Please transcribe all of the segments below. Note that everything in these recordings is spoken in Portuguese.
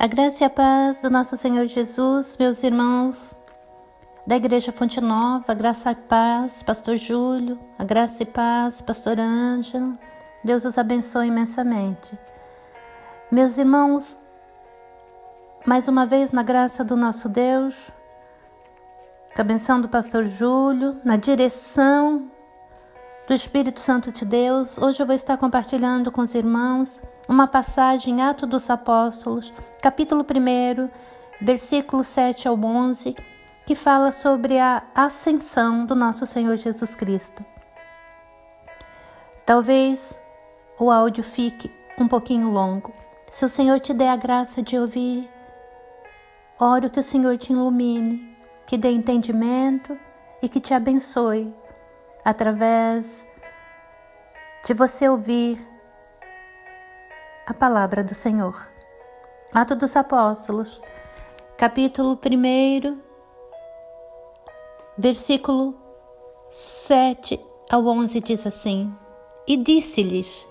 A graça e a paz do nosso Senhor Jesus, meus irmãos da Igreja Fonte Nova, a graça e paz, Pastor Júlio, a graça e paz, Pastor Ângelo, Deus os abençoe imensamente. Meus irmãos, mais uma vez na graça do nosso Deus, com a benção do Pastor Júlio, na direção do Espírito Santo de Deus, hoje eu vou estar compartilhando com os irmãos uma passagem Atos dos Apóstolos, capítulo 1, versículo 7 ao 11, que fala sobre a ascensão do nosso Senhor Jesus Cristo. Talvez o áudio fique um pouquinho longo. Se o Senhor te der a graça de ouvir, oro que o Senhor te ilumine, que dê entendimento e que te abençoe através de você ouvir a palavra do Senhor. Atos dos Apóstolos, capítulo 1, versículo 7 ao 11 diz assim: E disse-lhes: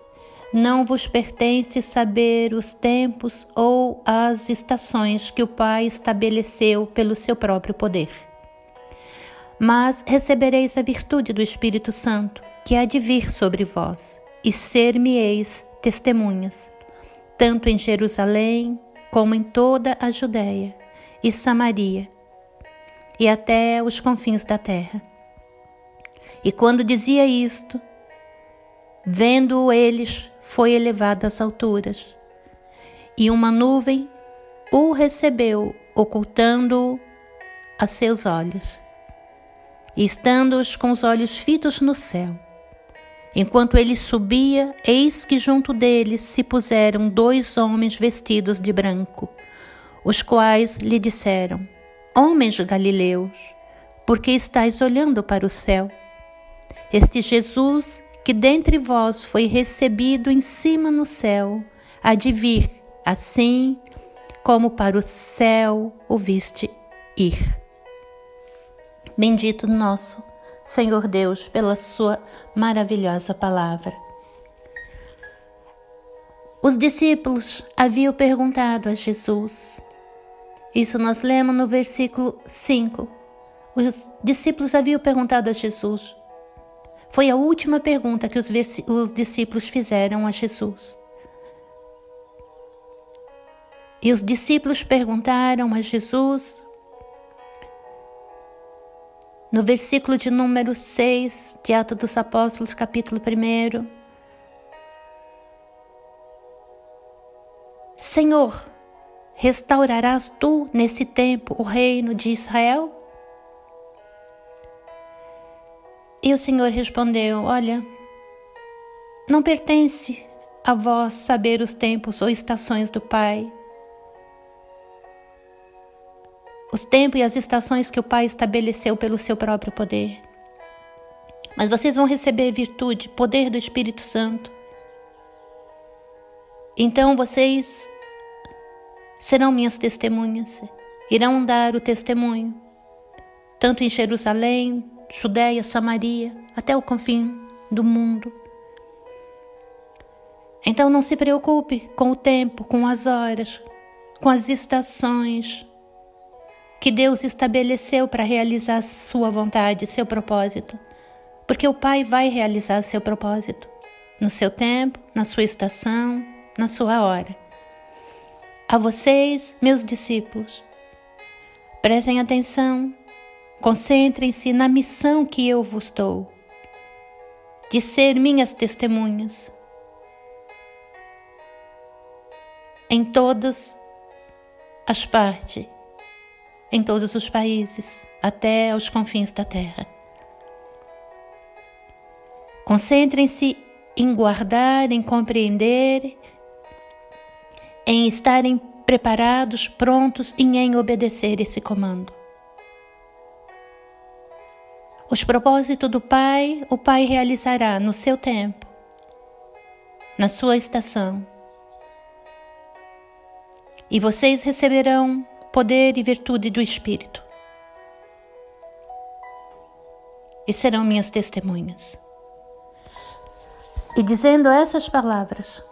Não vos pertence saber os tempos ou as estações que o Pai estabeleceu pelo seu próprio poder mas recebereis a virtude do Espírito Santo, que há de vir sobre vós, e ser-me-eis testemunhas, tanto em Jerusalém como em toda a Judéia e Samaria, e até os confins da terra. E quando dizia isto, vendo-o eles, foi elevado às alturas, e uma nuvem o recebeu, ocultando-o a seus olhos estando-os com os olhos fitos no céu. Enquanto ele subia, eis que junto deles se puseram dois homens vestidos de branco, os quais lhe disseram: Homens galileus, por que estáis olhando para o céu? Este Jesus, que dentre vós foi recebido em cima no céu, há de vir, assim como para o céu o viste ir. Bendito nosso Senhor Deus pela Sua maravilhosa palavra. Os discípulos haviam perguntado a Jesus. Isso nós lemos no versículo 5. Os discípulos haviam perguntado a Jesus. Foi a última pergunta que os, os discípulos fizeram a Jesus. E os discípulos perguntaram a Jesus no versículo de número 6 de Atos dos Apóstolos, capítulo 1. Senhor, restaurarás tu nesse tempo o reino de Israel? E o Senhor respondeu: Olha, não pertence a vós saber os tempos ou estações do Pai os tempos e as estações que o Pai estabeleceu pelo seu próprio poder. Mas vocês vão receber virtude, poder do Espírito Santo. Então vocês serão minhas testemunhas, irão dar o testemunho, tanto em Jerusalém, Judéia, Samaria, até o confim do mundo. Então não se preocupe com o tempo, com as horas, com as estações, que Deus estabeleceu para realizar sua vontade, seu propósito. Porque o Pai vai realizar seu propósito no seu tempo, na sua estação, na sua hora. A vocês, meus discípulos, prestem atenção, concentrem-se na missão que eu vos dou, de ser minhas testemunhas em todas as partes em todos os países, até aos confins da terra. Concentrem-se em guardar, em compreender, em estarem preparados, prontos e em obedecer esse comando. Os propósitos do Pai, o Pai realizará no seu tempo, na sua estação. E vocês receberão poder e virtude do Espírito. E serão minhas testemunhas. E dizendo essas palavras,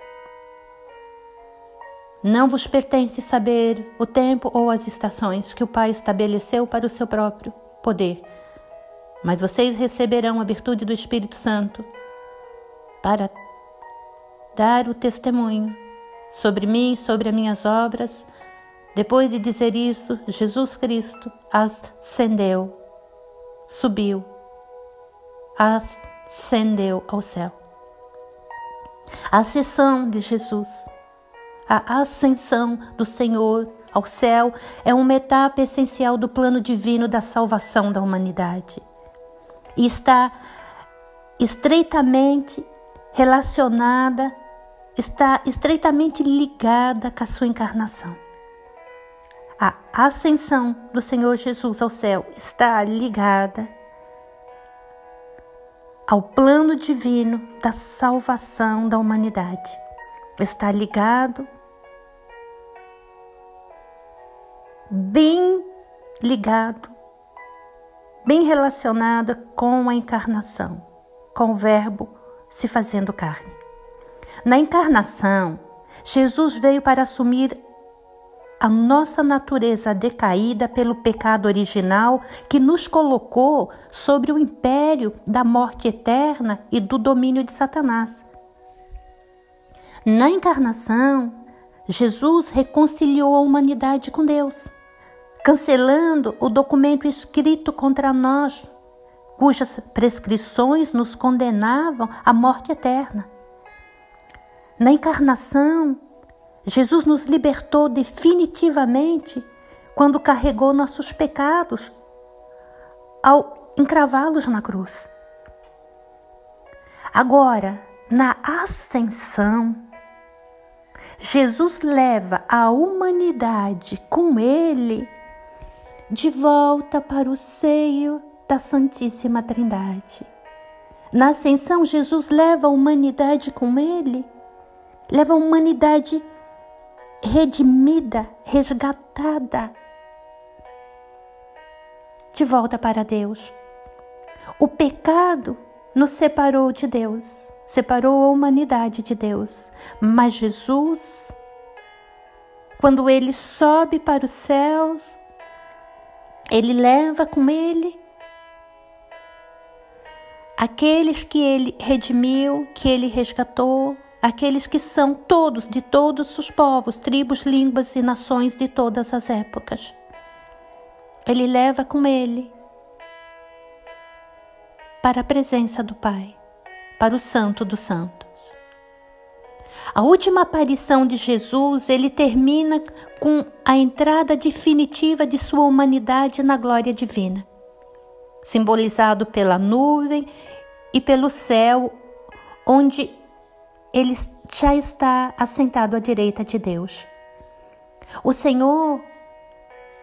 Não vos pertence saber o tempo ou as estações que o Pai estabeleceu para o seu próprio poder, mas vocês receberão a virtude do Espírito Santo para dar o testemunho sobre mim e sobre as minhas obras. Depois de dizer isso, Jesus Cristo ascendeu, subiu, ascendeu ao céu. A ascensão de Jesus, a ascensão do Senhor ao céu é uma etapa essencial do plano divino da salvação da humanidade e está estreitamente relacionada, está estreitamente ligada com a sua encarnação. A ascensão do Senhor Jesus ao céu está ligada ao plano divino da salvação da humanidade. Está ligado, bem ligado, bem relacionada com a encarnação, com o Verbo se fazendo carne. Na encarnação, Jesus veio para assumir a nossa natureza decaída pelo pecado original que nos colocou sobre o império da morte eterna e do domínio de Satanás. Na encarnação, Jesus reconciliou a humanidade com Deus, cancelando o documento escrito contra nós cujas prescrições nos condenavam à morte eterna. Na encarnação, Jesus nos libertou definitivamente quando carregou nossos pecados ao encravá-los na cruz. Agora, na ascensão, Jesus leva a humanidade com ele de volta para o seio da Santíssima Trindade. Na ascensão, Jesus leva a humanidade com ele, leva a humanidade redimida, resgatada, de volta para Deus. O pecado nos separou de Deus, separou a humanidade de Deus, mas Jesus, quando ele sobe para os céus, ele leva com ele aqueles que ele redimiu, que ele resgatou, aqueles que são todos, de todos os povos, tribos, línguas e nações de todas as épocas. Ele leva com ele para a presença do Pai, para o Santo dos Santos. A última aparição de Jesus, ele termina com a entrada definitiva de sua humanidade na glória divina simbolizado pela nuvem e pelo céu, onde ele já está assentado à direita de Deus. O Senhor,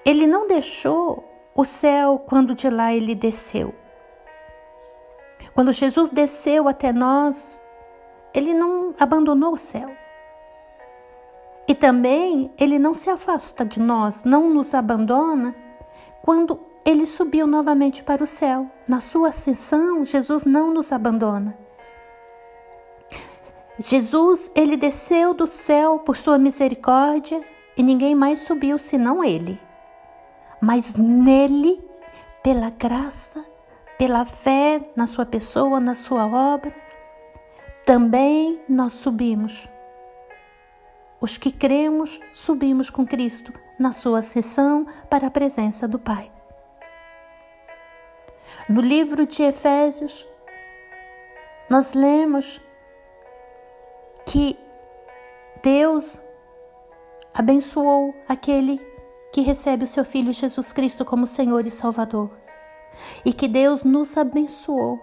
ele não deixou o céu quando de lá ele desceu. Quando Jesus desceu até nós, ele não abandonou o céu. E também ele não se afasta de nós, não nos abandona quando ele subiu novamente para o céu. Na sua ascensão, Jesus não nos abandona. Jesus, ele desceu do céu por sua misericórdia e ninguém mais subiu senão ele. Mas nele, pela graça, pela fé na sua pessoa, na sua obra, também nós subimos. Os que cremos, subimos com Cristo na sua ascensão para a presença do Pai. No livro de Efésios, nós lemos que Deus abençoou aquele que recebe o seu Filho Jesus Cristo como Senhor e Salvador. E que Deus nos abençoou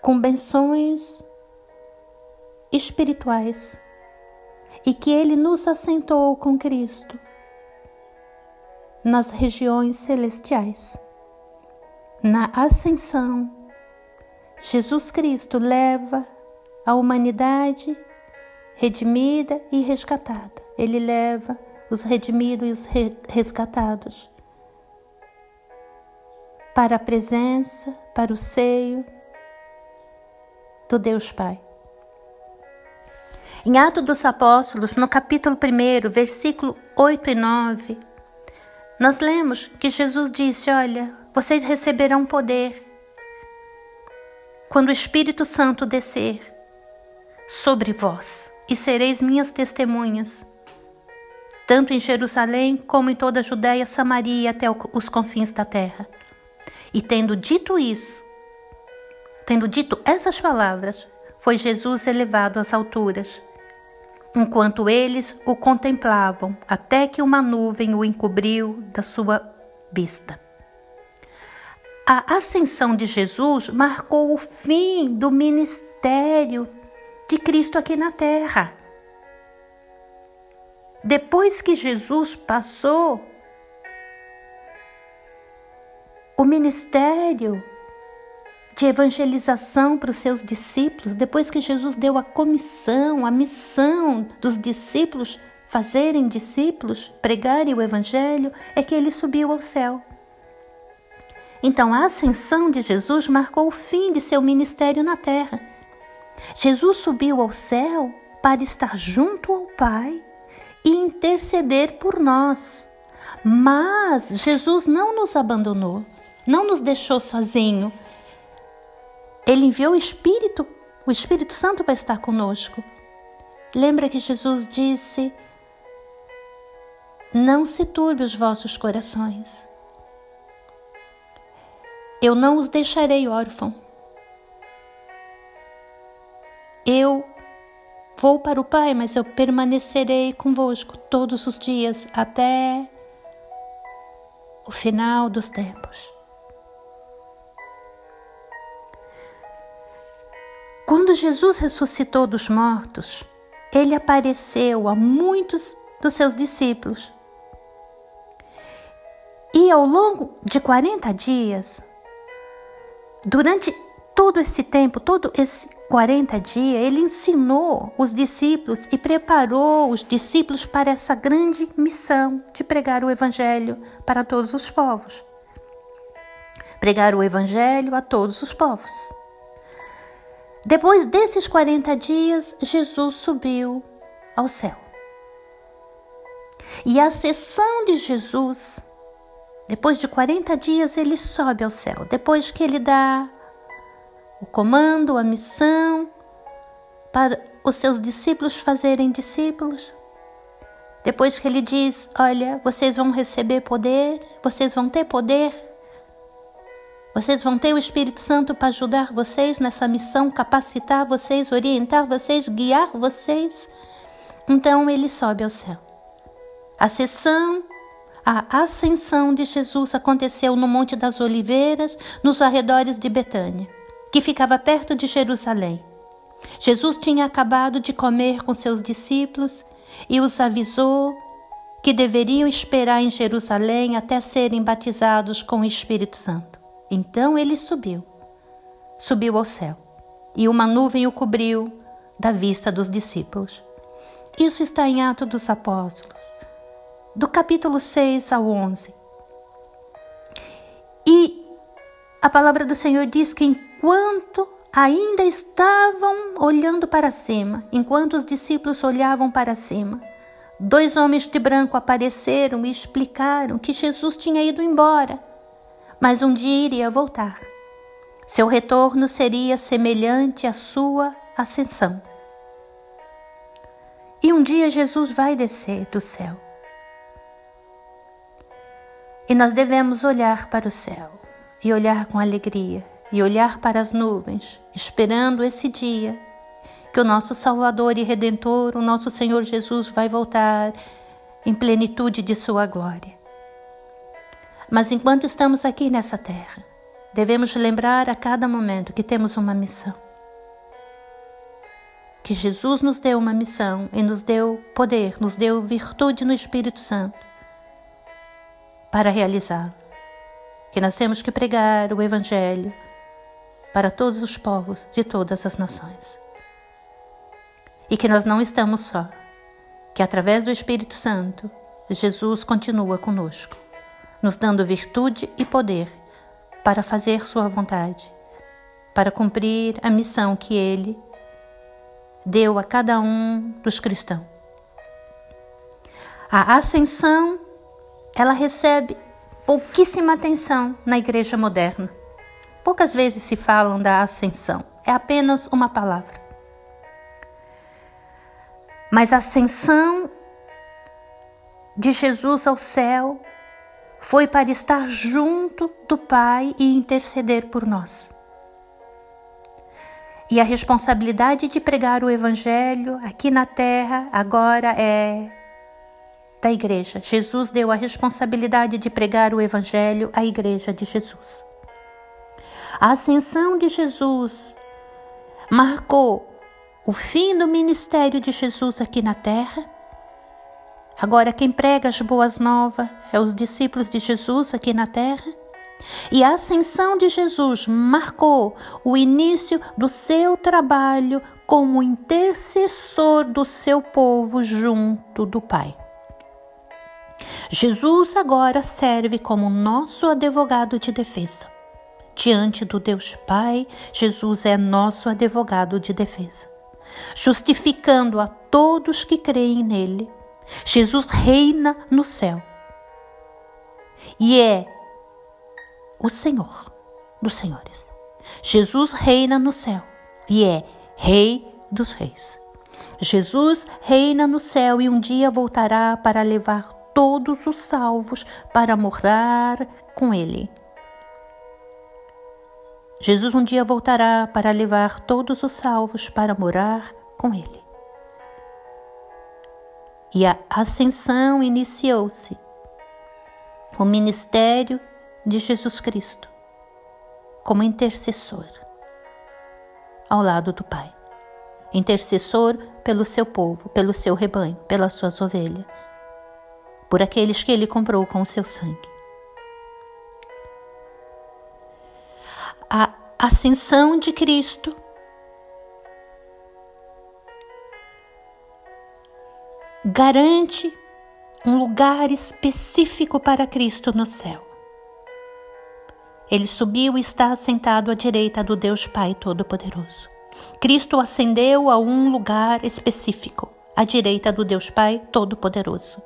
com benções espirituais. E que Ele nos assentou com Cristo nas regiões celestiais. Na ascensão, Jesus Cristo leva a humanidade redimida e resgatada. Ele leva os redimidos e os resgatados para a presença, para o seio do Deus Pai. Em Atos dos Apóstolos, no capítulo 1, versículo 8 e 9, nós lemos que Jesus disse: Olha, vocês receberão poder quando o Espírito Santo descer sobre vós, e sereis minhas testemunhas, tanto em Jerusalém como em toda a Judéia, Samaria até os confins da terra. E tendo dito isso, tendo dito essas palavras, foi Jesus elevado às alturas, enquanto eles o contemplavam, até que uma nuvem o encobriu da sua vista. A ascensão de Jesus marcou o fim do ministério de Cristo aqui na terra. Depois que Jesus passou, o ministério de evangelização para os seus discípulos, depois que Jesus deu a comissão, a missão dos discípulos fazerem discípulos, pregarem o evangelho, é que ele subiu ao céu. Então, a ascensão de Jesus marcou o fim de seu ministério na terra. Jesus subiu ao céu para estar junto ao Pai e interceder por nós. Mas Jesus não nos abandonou, não nos deixou sozinho. Ele enviou o Espírito, o Espírito Santo para estar conosco. Lembra que Jesus disse: Não se turbe os vossos corações. Eu não os deixarei órfãos. Eu vou para o Pai, mas eu permanecerei convosco todos os dias até o final dos tempos. Quando Jesus ressuscitou dos mortos, ele apareceu a muitos dos seus discípulos. E ao longo de 40 dias, Durante todo esse tempo, todo esse 40 dias, ele ensinou os discípulos e preparou os discípulos para essa grande missão de pregar o evangelho para todos os povos. Pregar o evangelho a todos os povos. Depois desses 40 dias, Jesus subiu ao céu. E a sessão de Jesus depois de 40 dias, ele sobe ao céu. Depois que ele dá o comando, a missão para os seus discípulos fazerem discípulos. Depois que ele diz: Olha, vocês vão receber poder, vocês vão ter poder, vocês vão ter o Espírito Santo para ajudar vocês nessa missão, capacitar vocês, orientar vocês, guiar vocês. Então ele sobe ao céu. A sessão a ascensão de Jesus aconteceu no Monte das Oliveiras, nos arredores de Betânia, que ficava perto de Jerusalém. Jesus tinha acabado de comer com seus discípulos e os avisou que deveriam esperar em Jerusalém até serem batizados com o Espírito Santo. Então ele subiu, subiu ao céu, e uma nuvem o cobriu da vista dos discípulos. Isso está em Atos dos Apóstolos do capítulo 6 ao 11. E a palavra do Senhor diz que enquanto ainda estavam olhando para cima, enquanto os discípulos olhavam para cima, dois homens de branco apareceram e explicaram que Jesus tinha ido embora, mas um dia iria voltar. Seu retorno seria semelhante à sua ascensão. E um dia Jesus vai descer do céu. E nós devemos olhar para o céu e olhar com alegria e olhar para as nuvens, esperando esse dia que o nosso Salvador e Redentor, o nosso Senhor Jesus, vai voltar em plenitude de sua glória. Mas enquanto estamos aqui nessa terra, devemos lembrar a cada momento que temos uma missão. Que Jesus nos deu uma missão e nos deu poder, nos deu virtude no Espírito Santo para realizá-lo. Que nós temos que pregar o Evangelho para todos os povos de todas as nações. E que nós não estamos só, que através do Espírito Santo, Jesus continua conosco, nos dando virtude e poder para fazer Sua vontade, para cumprir a missão que Ele deu a cada um dos cristãos. A ascensão, ela recebe pouquíssima atenção na igreja moderna. Poucas vezes se falam da ascensão, é apenas uma palavra. Mas a ascensão de Jesus ao céu foi para estar junto do Pai e interceder por nós. E a responsabilidade de pregar o Evangelho aqui na terra agora é da igreja. Jesus deu a responsabilidade de pregar o Evangelho à igreja de Jesus. A ascensão de Jesus marcou o fim do ministério de Jesus aqui na terra. Agora, quem prega as boas novas é os discípulos de Jesus aqui na terra. E a ascensão de Jesus marcou o início do seu trabalho como intercessor do seu povo junto do Pai. Jesus agora serve como nosso advogado de defesa. Diante do Deus Pai, Jesus é nosso advogado de defesa, justificando a todos que creem nele. Jesus reina no céu e é o Senhor dos senhores. Jesus reina no céu e é Rei dos reis. Jesus reina no céu e um dia voltará para levar todos os salvos para morar com ele. Jesus um dia voltará para levar todos os salvos para morar com Ele. E a ascensão iniciou-se. O ministério de Jesus Cristo como intercessor ao lado do Pai. Intercessor pelo seu povo, pelo seu rebanho, pelas suas ovelhas, por aqueles que ele comprou com o seu sangue. A ascensão de Cristo. Garante um lugar específico para Cristo no céu. Ele subiu e está assentado à direita do Deus Pai Todo-Poderoso. Cristo ascendeu a um lugar específico, à direita do Deus Pai Todo-Poderoso.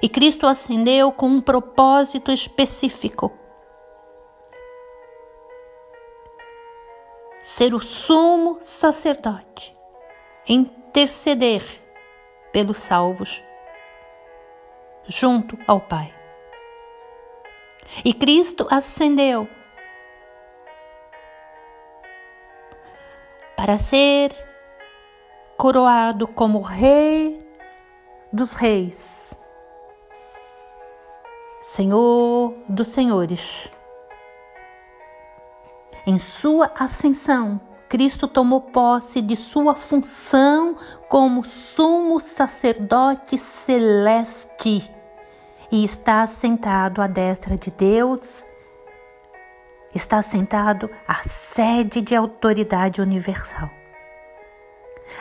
E Cristo ascendeu com um propósito específico ser o sumo sacerdote, interceder pelos salvos junto ao Pai. E Cristo ascendeu para ser coroado como Rei dos Reis, Senhor dos Senhores. Em sua ascensão, Cristo tomou posse de sua função como sumo sacerdote celeste e está sentado à destra de Deus, está sentado à sede de autoridade universal.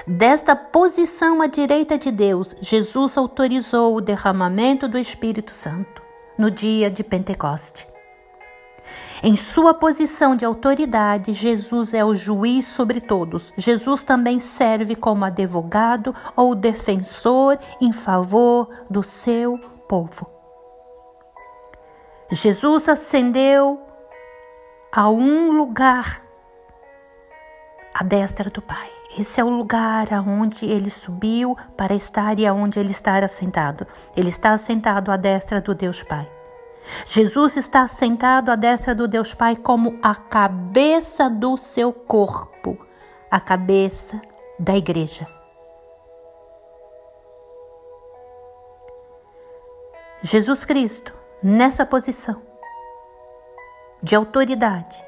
Desta posição à direita de Deus, Jesus autorizou o derramamento do Espírito Santo no dia de Pentecoste. Em sua posição de autoridade, Jesus é o juiz sobre todos. Jesus também serve como advogado ou defensor em favor do seu povo. Jesus ascendeu a um lugar à destra do Pai. Esse é o lugar aonde ele subiu para estar e aonde ele está assentado. Ele está assentado à destra do Deus Pai. Jesus está sentado à destra do Deus Pai como a cabeça do seu corpo, a cabeça da igreja. Jesus Cristo, nessa posição de autoridade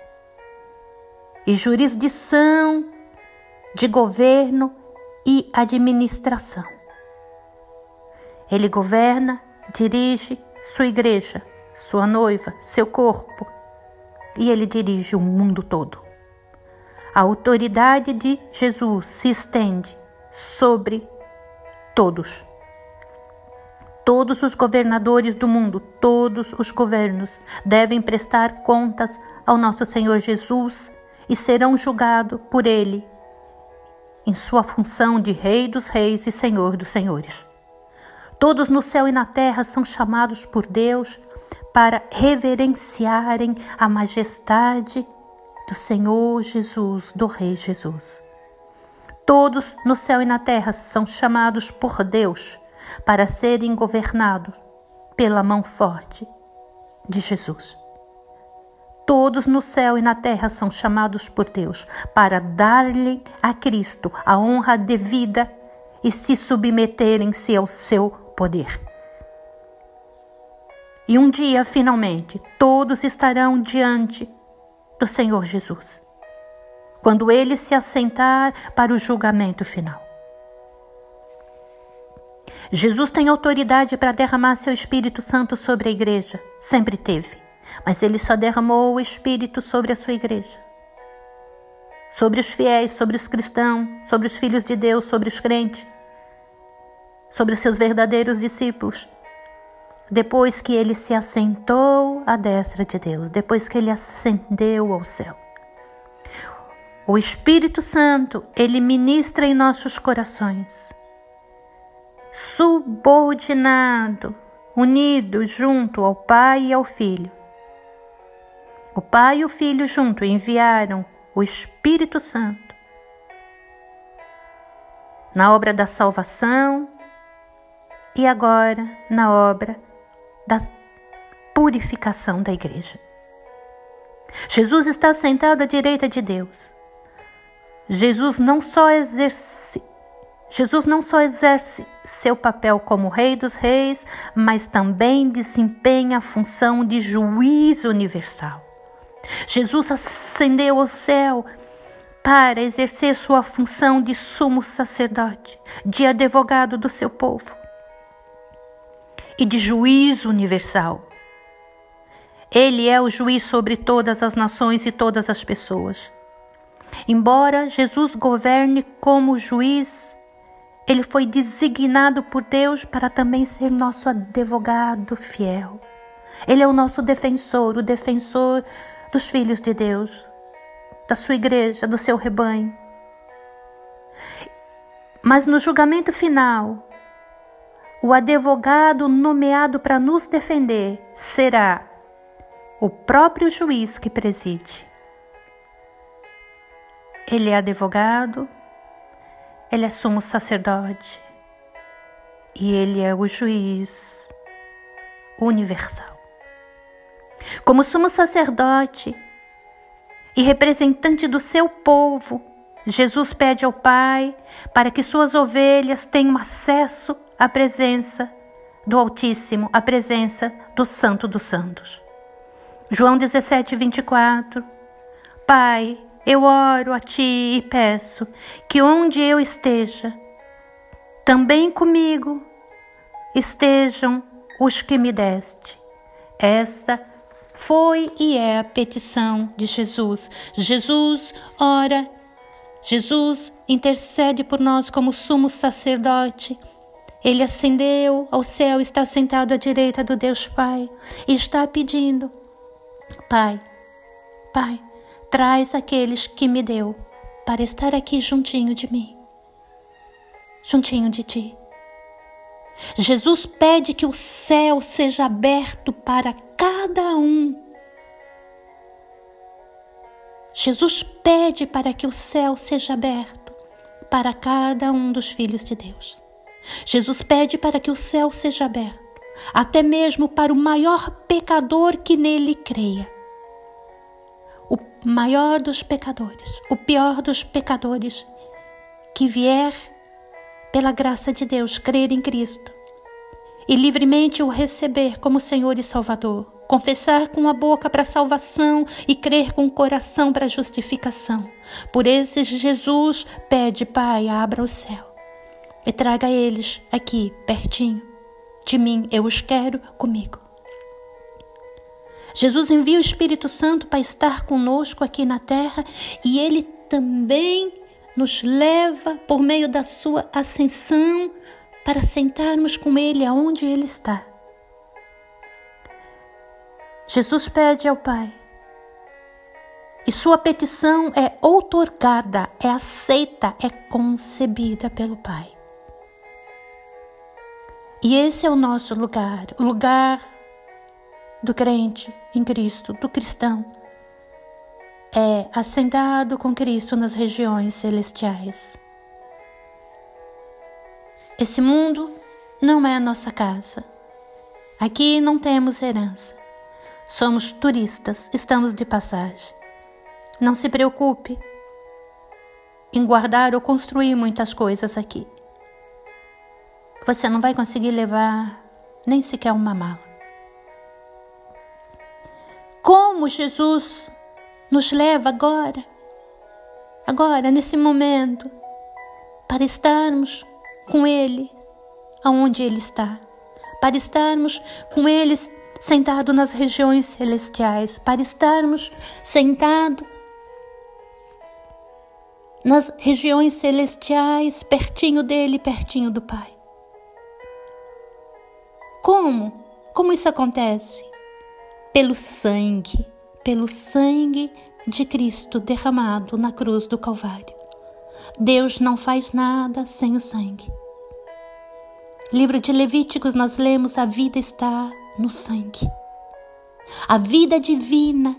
e jurisdição de governo e administração. Ele governa, dirige sua igreja sua noiva, seu corpo, e ele dirige o mundo todo. A autoridade de Jesus se estende sobre todos. Todos os governadores do mundo, todos os governos devem prestar contas ao nosso Senhor Jesus e serão julgados por ele em sua função de Rei dos Reis e Senhor dos Senhores. Todos no céu e na terra são chamados por Deus para reverenciarem a majestade do Senhor Jesus, do Rei Jesus. Todos no céu e na terra são chamados por Deus para serem governados pela mão forte de Jesus. Todos no céu e na terra são chamados por Deus para dar-lhe a Cristo a honra devida e se submeterem-se ao seu poder. E um dia, finalmente, todos estarão diante do Senhor Jesus, quando ele se assentar para o julgamento final. Jesus tem autoridade para derramar seu Espírito Santo sobre a igreja, sempre teve, mas ele só derramou o Espírito sobre a sua igreja. Sobre os fiéis, sobre os cristãos, sobre os filhos de Deus, sobre os crentes, sobre os seus verdadeiros discípulos. Depois que ele se assentou à destra de Deus, depois que ele ascendeu ao céu. O Espírito Santo, ele ministra em nossos corações subordinado, unido junto ao Pai e ao Filho. O Pai e o Filho junto enviaram o Espírito Santo na obra da salvação e agora na obra da purificação da igreja. Jesus está sentado à direita de Deus. Jesus não só exerce Jesus não só exerce seu papel como Rei dos Reis, mas também desempenha a função de juiz universal. Jesus ascendeu ao céu para exercer sua função de sumo sacerdote, de advogado do seu povo e de juiz universal. Ele é o juiz sobre todas as nações e todas as pessoas. Embora Jesus governe como juiz, ele foi designado por Deus para também ser nosso advogado fiel. Ele é o nosso defensor, o defensor dos filhos de Deus, da sua igreja, do seu rebanho. Mas no julgamento final, o advogado nomeado para nos defender será o próprio juiz que preside. Ele é advogado, ele é sumo sacerdote e ele é o juiz universal. Como sumo sacerdote e representante do seu povo, Jesus pede ao Pai para que suas ovelhas tenham acesso à presença do Altíssimo, à presença do Santo dos Santos. João 17, 24. Pai, eu oro a ti e peço que onde eu esteja, também comigo estejam os que me deste. Esta foi e é a petição de Jesus. Jesus ora, Jesus intercede por nós como sumo sacerdote. Ele ascendeu ao céu, está sentado à direita do Deus Pai e está pedindo: Pai, Pai, Traz aqueles que me deu para estar aqui juntinho de mim, juntinho de ti. Jesus pede que o céu seja aberto para cada um. Jesus pede para que o céu seja aberto para cada um dos filhos de Deus. Jesus pede para que o céu seja aberto, até mesmo para o maior pecador que nele creia maior dos pecadores, o pior dos pecadores, que vier pela graça de Deus crer em Cristo e livremente o receber como Senhor e Salvador, confessar com a boca para a salvação e crer com o coração para a justificação. Por esses Jesus pede, Pai, abra o céu e traga eles aqui pertinho de mim, eu os quero comigo. Jesus envia o Espírito Santo para estar conosco aqui na terra e ele também nos leva por meio da sua ascensão para sentarmos com ele aonde ele está. Jesus pede ao Pai e sua petição é outorgada, é aceita, é concebida pelo Pai. E esse é o nosso lugar, o lugar do crente em Cristo, do cristão. É assentado com Cristo nas regiões celestiais. Esse mundo não é a nossa casa. Aqui não temos herança. Somos turistas, estamos de passagem. Não se preocupe em guardar ou construir muitas coisas aqui. Você não vai conseguir levar nem sequer uma mala. Como Jesus nos leva agora, agora, nesse momento, para estarmos com Ele aonde Ele está, para estarmos com Ele sentado nas regiões celestiais, para estarmos sentado nas regiões celestiais, pertinho dele, pertinho do Pai. Como? Como isso acontece? Pelo sangue, pelo sangue de Cristo derramado na cruz do Calvário. Deus não faz nada sem o sangue. Livro de Levíticos nós lemos a vida está no sangue. A vida divina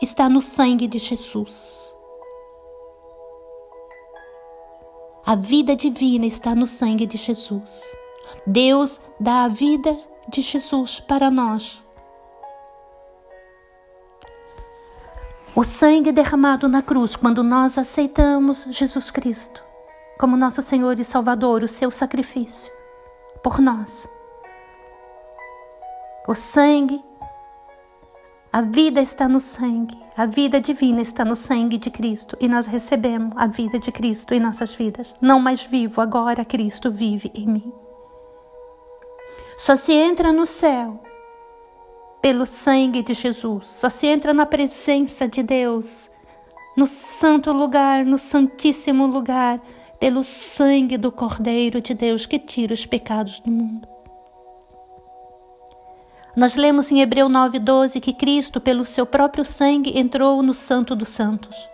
está no sangue de Jesus. A vida divina está no sangue de Jesus. Deus dá a vida de Jesus para nós. O sangue derramado na cruz, quando nós aceitamos Jesus Cristo como nosso Senhor e Salvador, o seu sacrifício por nós. O sangue, a vida está no sangue, a vida divina está no sangue de Cristo e nós recebemos a vida de Cristo em nossas vidas. Não mais vivo, agora Cristo vive em mim. Só se entra no céu pelo sangue de Jesus, só se entra na presença de Deus, no santo lugar, no santíssimo lugar, pelo sangue do Cordeiro de Deus que tira os pecados do mundo. Nós lemos em Hebreu 9,12 que Cristo, pelo seu próprio sangue, entrou no Santo dos Santos.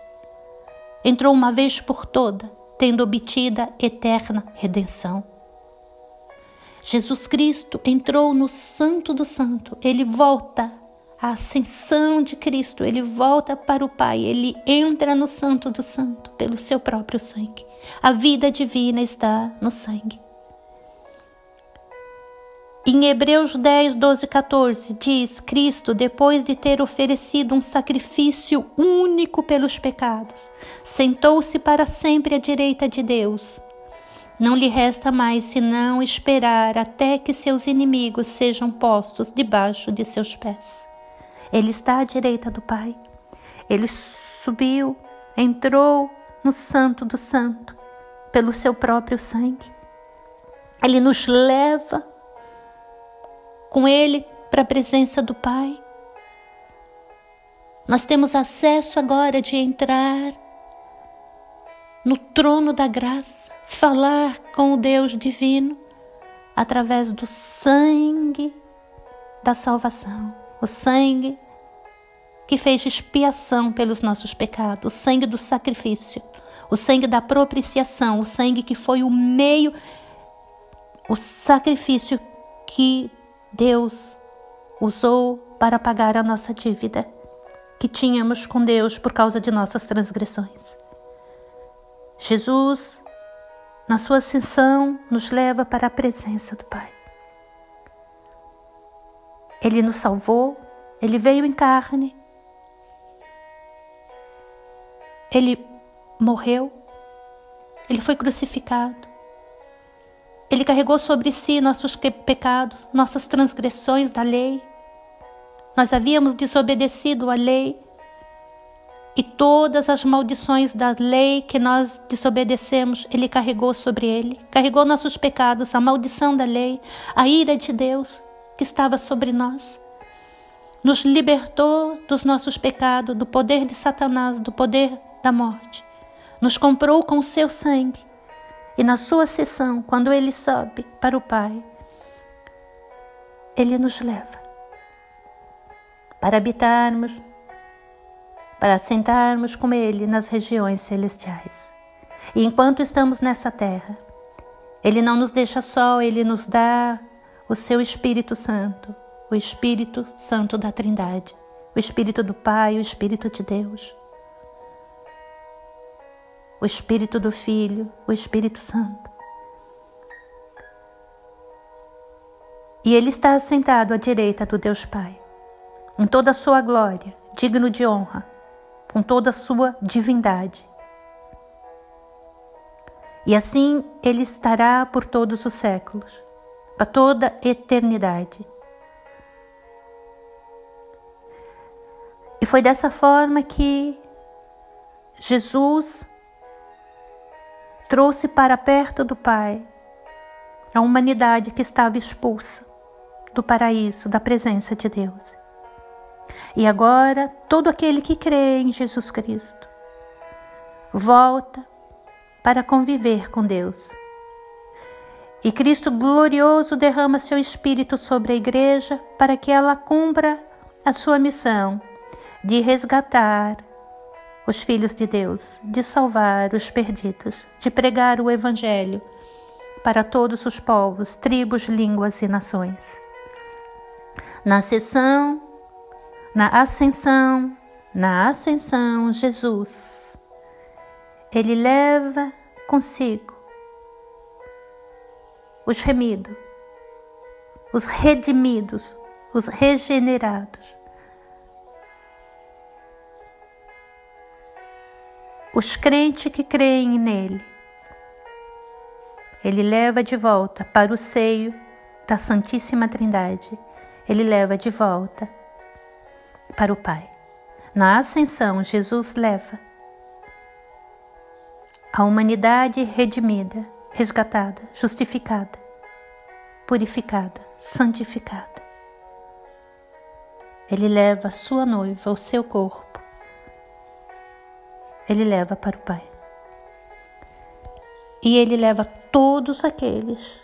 Entrou uma vez por toda, tendo obtida eterna redenção. Jesus Cristo entrou no Santo do Santo, ele volta à ascensão de Cristo, ele volta para o Pai, ele entra no Santo do Santo pelo seu próprio sangue. A vida divina está no sangue. Em Hebreus 10, 12, 14, diz: Cristo, depois de ter oferecido um sacrifício único pelos pecados, sentou-se para sempre à direita de Deus. Não lhe resta mais senão esperar até que seus inimigos sejam postos debaixo de seus pés. Ele está à direita do Pai. Ele subiu, entrou no Santo do Santo pelo seu próprio sangue. Ele nos leva com Ele para a presença do Pai. Nós temos acesso agora de entrar no trono da graça, falar com o Deus divino através do sangue da salvação, o sangue que fez expiação pelos nossos pecados, o sangue do sacrifício, o sangue da propiciação, o sangue que foi o meio, o sacrifício que Deus usou para pagar a nossa dívida que tínhamos com Deus por causa de nossas transgressões. Jesus, na sua ascensão, nos leva para a presença do Pai. Ele nos salvou, ele veio em carne, ele morreu, ele foi crucificado, ele carregou sobre si nossos pecados, nossas transgressões da lei. Nós havíamos desobedecido a lei e todas as maldições da lei que nós desobedecemos, ele carregou sobre ele. Carregou nossos pecados, a maldição da lei, a ira de Deus que estava sobre nós. Nos libertou dos nossos pecados, do poder de Satanás, do poder da morte. Nos comprou com o seu sangue e na sua sessão, quando ele sobe para o Pai, ele nos leva para habitarmos para sentarmos com Ele nas regiões celestiais. E enquanto estamos nessa terra, Ele não nos deixa só, Ele nos dá o seu Espírito Santo, o Espírito Santo da Trindade, o Espírito do Pai, o Espírito de Deus, o Espírito do Filho, o Espírito Santo. E Ele está assentado à direita do Deus Pai, em toda a sua glória, digno de honra com toda a sua divindade. E assim ele estará por todos os séculos, para toda a eternidade. E foi dessa forma que Jesus trouxe para perto do Pai a humanidade que estava expulsa do paraíso, da presença de Deus. E agora, todo aquele que crê em Jesus Cristo volta para conviver com Deus. E Cristo glorioso derrama seu Espírito sobre a Igreja para que ela cumpra a sua missão de resgatar os filhos de Deus, de salvar os perdidos, de pregar o Evangelho para todos os povos, tribos, línguas e nações. Na sessão na ascensão, na ascensão, Jesus, ele leva consigo os remidos, os redimidos, os regenerados, os crentes que creem nele. Ele leva de volta para o seio da Santíssima Trindade. Ele leva de volta para o Pai. Na ascensão, Jesus leva a humanidade redimida, resgatada, justificada, purificada, santificada. Ele leva a sua noiva, o seu corpo. Ele leva para o Pai. E ele leva todos aqueles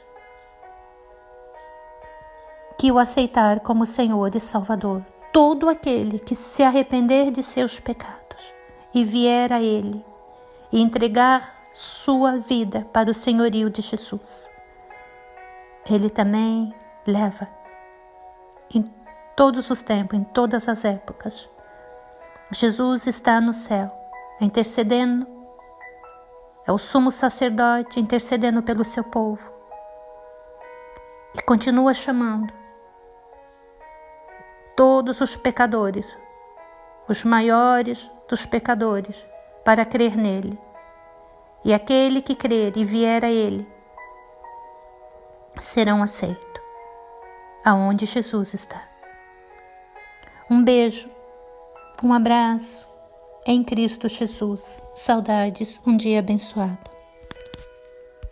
que o aceitar como Senhor e Salvador todo aquele que se arrepender de seus pecados e vier a Ele e entregar sua vida para o senhorio de Jesus. Ele também leva em todos os tempos, em todas as épocas. Jesus está no céu, intercedendo, é o sumo sacerdote intercedendo pelo seu povo e continua chamando todos os pecadores, os maiores dos pecadores, para crer nele. E aquele que crer e vier a ele serão aceitos aonde Jesus está. Um beijo, um abraço em Cristo Jesus. Saudades, um dia abençoado.